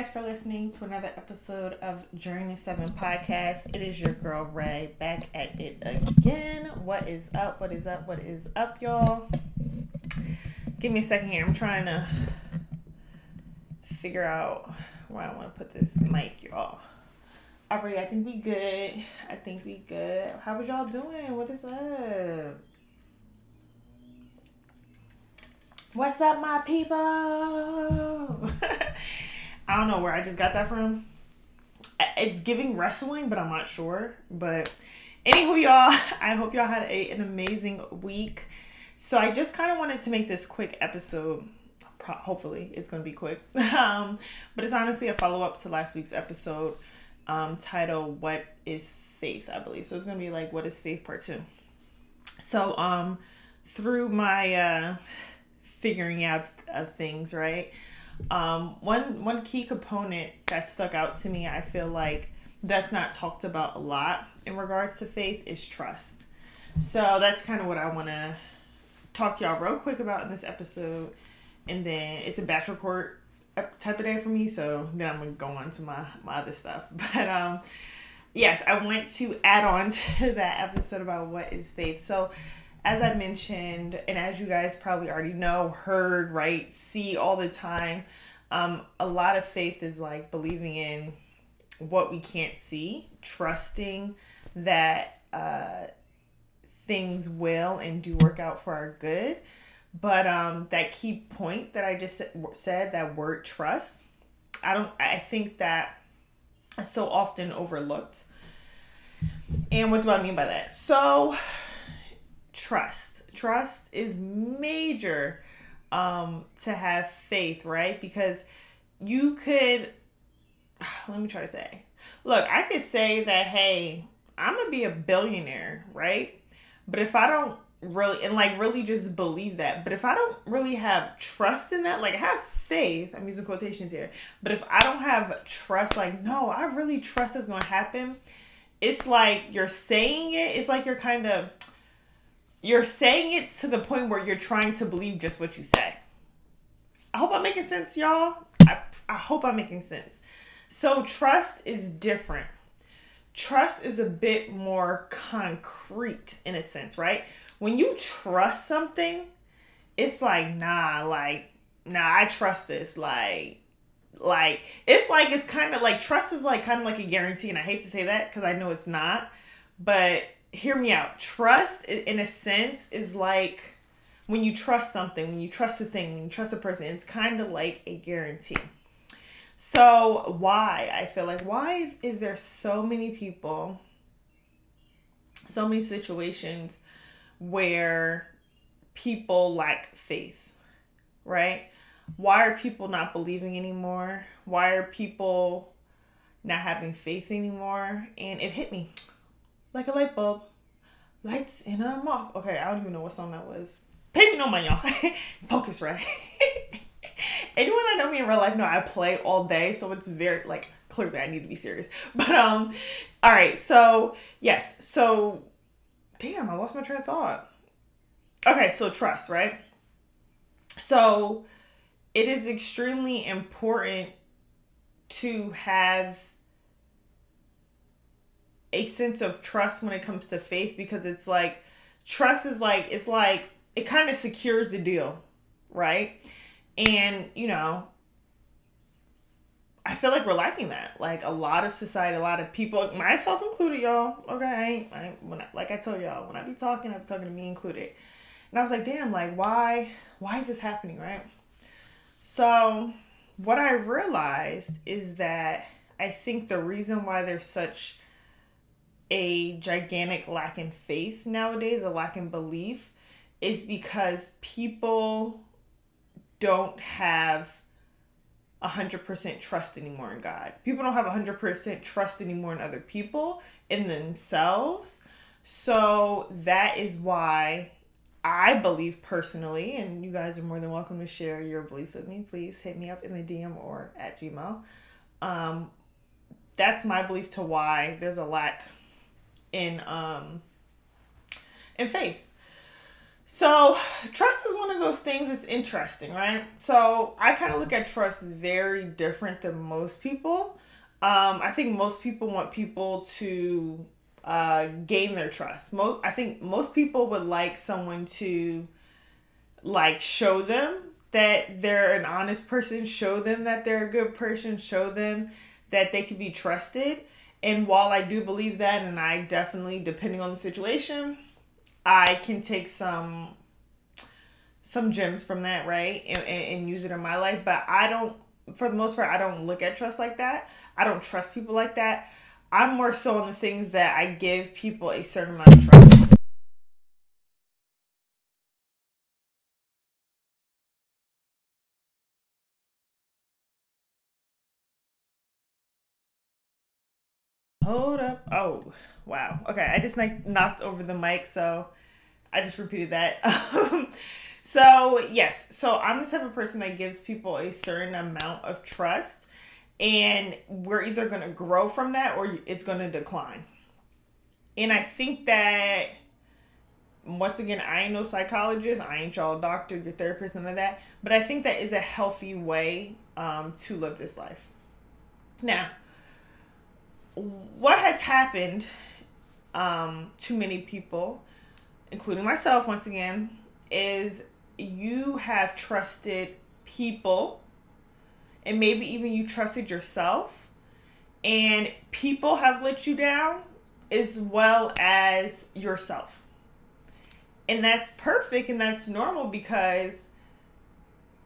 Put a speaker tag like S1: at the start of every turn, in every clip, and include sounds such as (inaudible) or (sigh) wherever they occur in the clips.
S1: Guys for listening to another episode of Journey 7 podcast. It is your girl Ray back at it again. What is up? What is up? What is up, y'all? Give me a second here. I'm trying to figure out where I want to put this mic, y'all. All right, I think we good. I think we good. How was y'all doing? What is up? What's up, my people? (laughs) I don't know where I just got that from. It's giving wrestling, but I'm not sure. But anywho, y'all, (laughs) I hope y'all had a, an amazing week. So I just kind of wanted to make this quick episode. Hopefully, it's going to be quick. (laughs) Um, but it's honestly a follow up to last week's episode um, titled "What Is Faith?" I believe. So it's going to be like "What is Faith?" Part two. So um, through my uh, figuring out of things, right? Um, one one key component that stuck out to me, I feel like that's not talked about a lot in regards to faith is trust. So that's kind of what I want to talk to y'all real quick about in this episode, and then it's a bachelor court type of day for me. So then I'm gonna go on to my my other stuff. (laughs) But um, yes, I want to add on (laughs) to that episode about what is faith. So as I mentioned, and as you guys probably already know, heard, right, see all the time, um, a lot of faith is like believing in what we can't see, trusting that uh, things will and do work out for our good. But um, that key point that I just said, that word trust, I don't, I think that is so often overlooked. And what do I mean by that? So, trust. Trust is major um, to have faith, right? Because you could, (sighs) let me try to say, look, I could say that, hey, I'm gonna be a billionaire, right? But if I don't really, and like really just believe that, but if I don't really have trust in that, like I have faith, I'm using quotations here, but if I don't have trust, like, no, I really trust it's gonna happen, it's like you're saying it, it's like you're kind of, you're saying it to the point where you're trying to believe just what you say. I hope I'm making sense, y'all. I, I hope I'm making sense. So, trust is different. Trust is a bit more concrete in a sense, right? When you trust something, it's like, nah, like, nah, I trust this. Like, like, it's like, it's kind of like, trust is like kind of like a guarantee. And I hate to say that because I know it's not, but hear me out. Trust, in a sense, is like when you trust something, when you trust a thing, when you trust a person, it's kind of like a guarantee. So, why? I feel like, why is there so many people, so many situations where people lack faith, right? Why are people not believing anymore? Why are people not having faith anymore? And it hit me like a light bulb. Lights in a moth. Okay, I don't even know what song that was. Pay me no mind, y'all. (laughs) Focus, right? (laughs) Anyone that know me in real life know I play all day, so it's very like clearly I need to be serious. (laughs) But um, all right, so yes, so damn, I lost my train of thought. Okay, so trust, right? So it is extremely important to have a sense of trust when it comes to faith because it's like trust is like it's like it kind of secures the deal, right? And you know, I feel like we're lacking that. Like a lot of society, a lot of people, myself included, y'all. Okay, I ain't, when I, like I told y'all, when I be talking, I be talking to me included. And I was like, damn, like why, why is this happening, right? So, what I realized is that I think the reason why there's such a gigantic lack in faith nowadays, a lack in belief, is because people don't have 100% trust anymore in God. People don't have 100% trust anymore in other people, in themselves. So that is why I believe personally, and you guys are more than welcome to share your beliefs with me. Please hit me up in the DM or at Gmail. Um, that's my belief to why there's a lack in um, in faith. So, trust is one of those things that's interesting, right? So, I kind of look at trust very different than most people. Um, I think most people want people to uh, gain their trust. Most, I think most people would like someone to like show them that they're an honest person, show them that they're a good person, show them that they can be trusted. And while I do believe that, and I definitely, depending on the situation, I can take some some gems from that, right, and, and, and use it in my life. But I don't, for the most part, I don't look at trust like that. I don't trust people like that. I'm more so on the things that I give people a certain amount of trust. Wow. Okay, I just like knocked over the mic, so I just repeated that. (laughs) so, yes. So, I'm the type of person that gives people a certain amount of trust, and we're either going to grow from that or it's going to decline. And I think that once again, I ain't no psychologist, I ain't y'all doctor, your therapist, none of that. But I think that is a healthy way um, to live this life. Now, what has happened um, many people, including myself, once again, is you have trusted people and maybe even you trusted yourself, and people have let you down as well as yourself. And that's perfect and that's normal because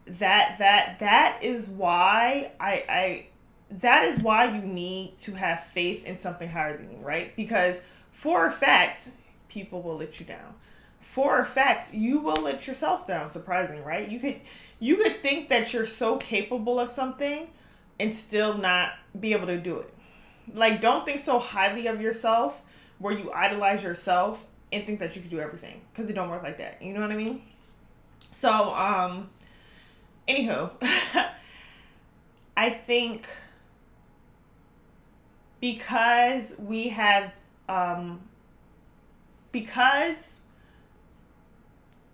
S1: that that that is why I I that is why you need to have faith in something higher than you, right? Because for a fact, people will let you down. For a fact, you will let yourself down. Surprising, right? You could you could think that you're so capable of something and still not be able to do it. Like don't think so highly of yourself where you idolize yourself and think that you can do everything because it don't work like that. You know what I mean? So, um anywho, (laughs) I think because we have um because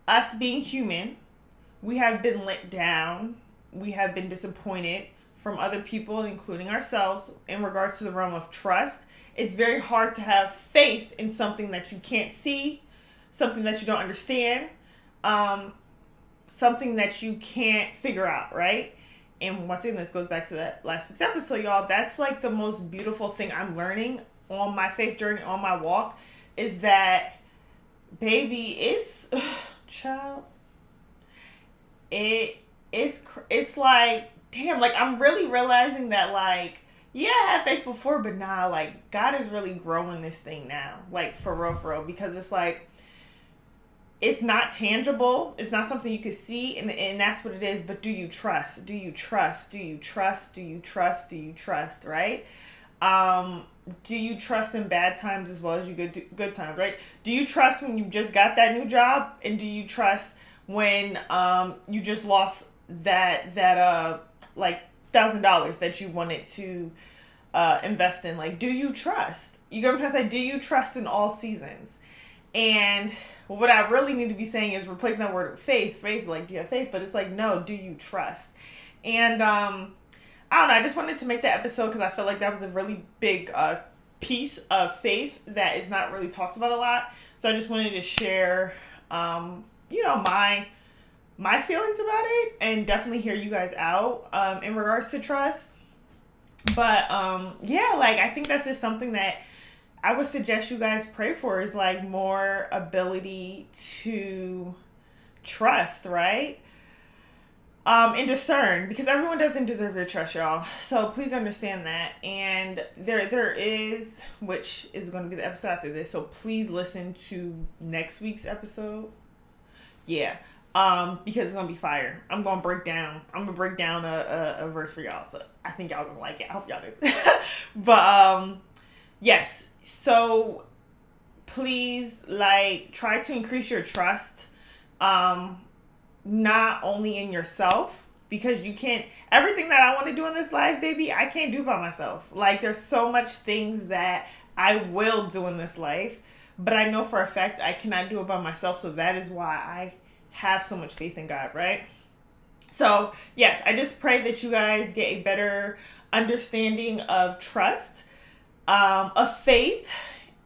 S1: us being human we have been let down. We have been disappointed from other people including ourselves in regards to the realm of trust. It's very hard to have faith in something that you can't see something that you don't understand um something that you can't figure out right? And once again, this goes back to that last week's episode, y'all. That's like the most beautiful thing I'm learning on my faith journey, on my walk, is that baby is (sighs) child. It it's it's like damn, like I'm really realizing that like yeah, I had faith before, but nah, like God is really growing this thing now, like for real, for real, because it's like it's not tangible it's not something you can see and, and that's what it is but do you trust? Do you trust? Do you trust? Do you trust? Do you trust? Right? Um do you trust in bad times as well as you good good times right do you trust when you just got that new job and do you trust when um you just lost that that uh like thousand dollars that you wanted to uh invest in like do you trust you get what i'm to say do you trust in all seasons and what I really need to be saying is replacing that word with faith. Faith, like, do you have faith? But it's like, no, do you trust? And um, I don't know. I just wanted to make that episode because I felt like that was a really big uh, piece of faith that is not really talked about a lot. So I just wanted to share, um, you know, my my feelings about it and definitely hear you guys out um, in regards to trust. But um, yeah, like I think that's just something that I would suggest you guys pray for is like more ability to trust, right? Um, and discern because everyone doesn't deserve your trust, y'all. So please understand that. And there, there is, which is going to be the episode after this. So please listen to next week's episode. Yeah. um, because it's gonna be fire. I'm gonna break down. I'm gonna break down a, a, a verse for y'all. So I think y'all gonna like it. I hope y'all do. (laughs) but um, yes. So please, like, try to increase your trust. Um, not only in yourself because you can't everything that I want to do in this life, baby, I can't do by myself. Like there's so much things that I will do in this life, but I know for a fact I cannot do it by myself, so that is why I have so much faith in God, right? So, yes, I just pray that you guys get a better understanding of trust, um, of faith,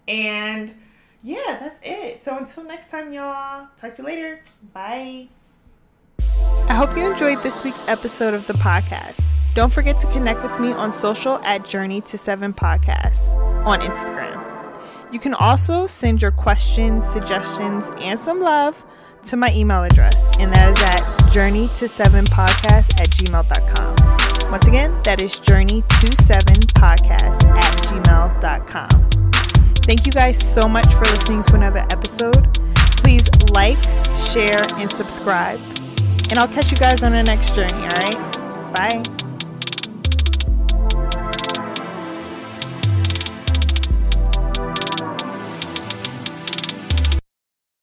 S1: and yeah, that's it. So until next time, y'all. Talk to you later. Bye.
S2: I hope you enjoyed this week's episode of the podcast. Don't forget to connect with me on social at Journey to Seven Podcasts on Instagram. You can also send your questions, suggestions, and some love to my email address, and that is at journey to seven podcast at gmail.com. Once again, that is journey to seven podcast at gmail.com. Thank you guys so much for listening to another episode. Please like, share, and subscribe. And I'll catch you guys on the next journey, all right? Bye.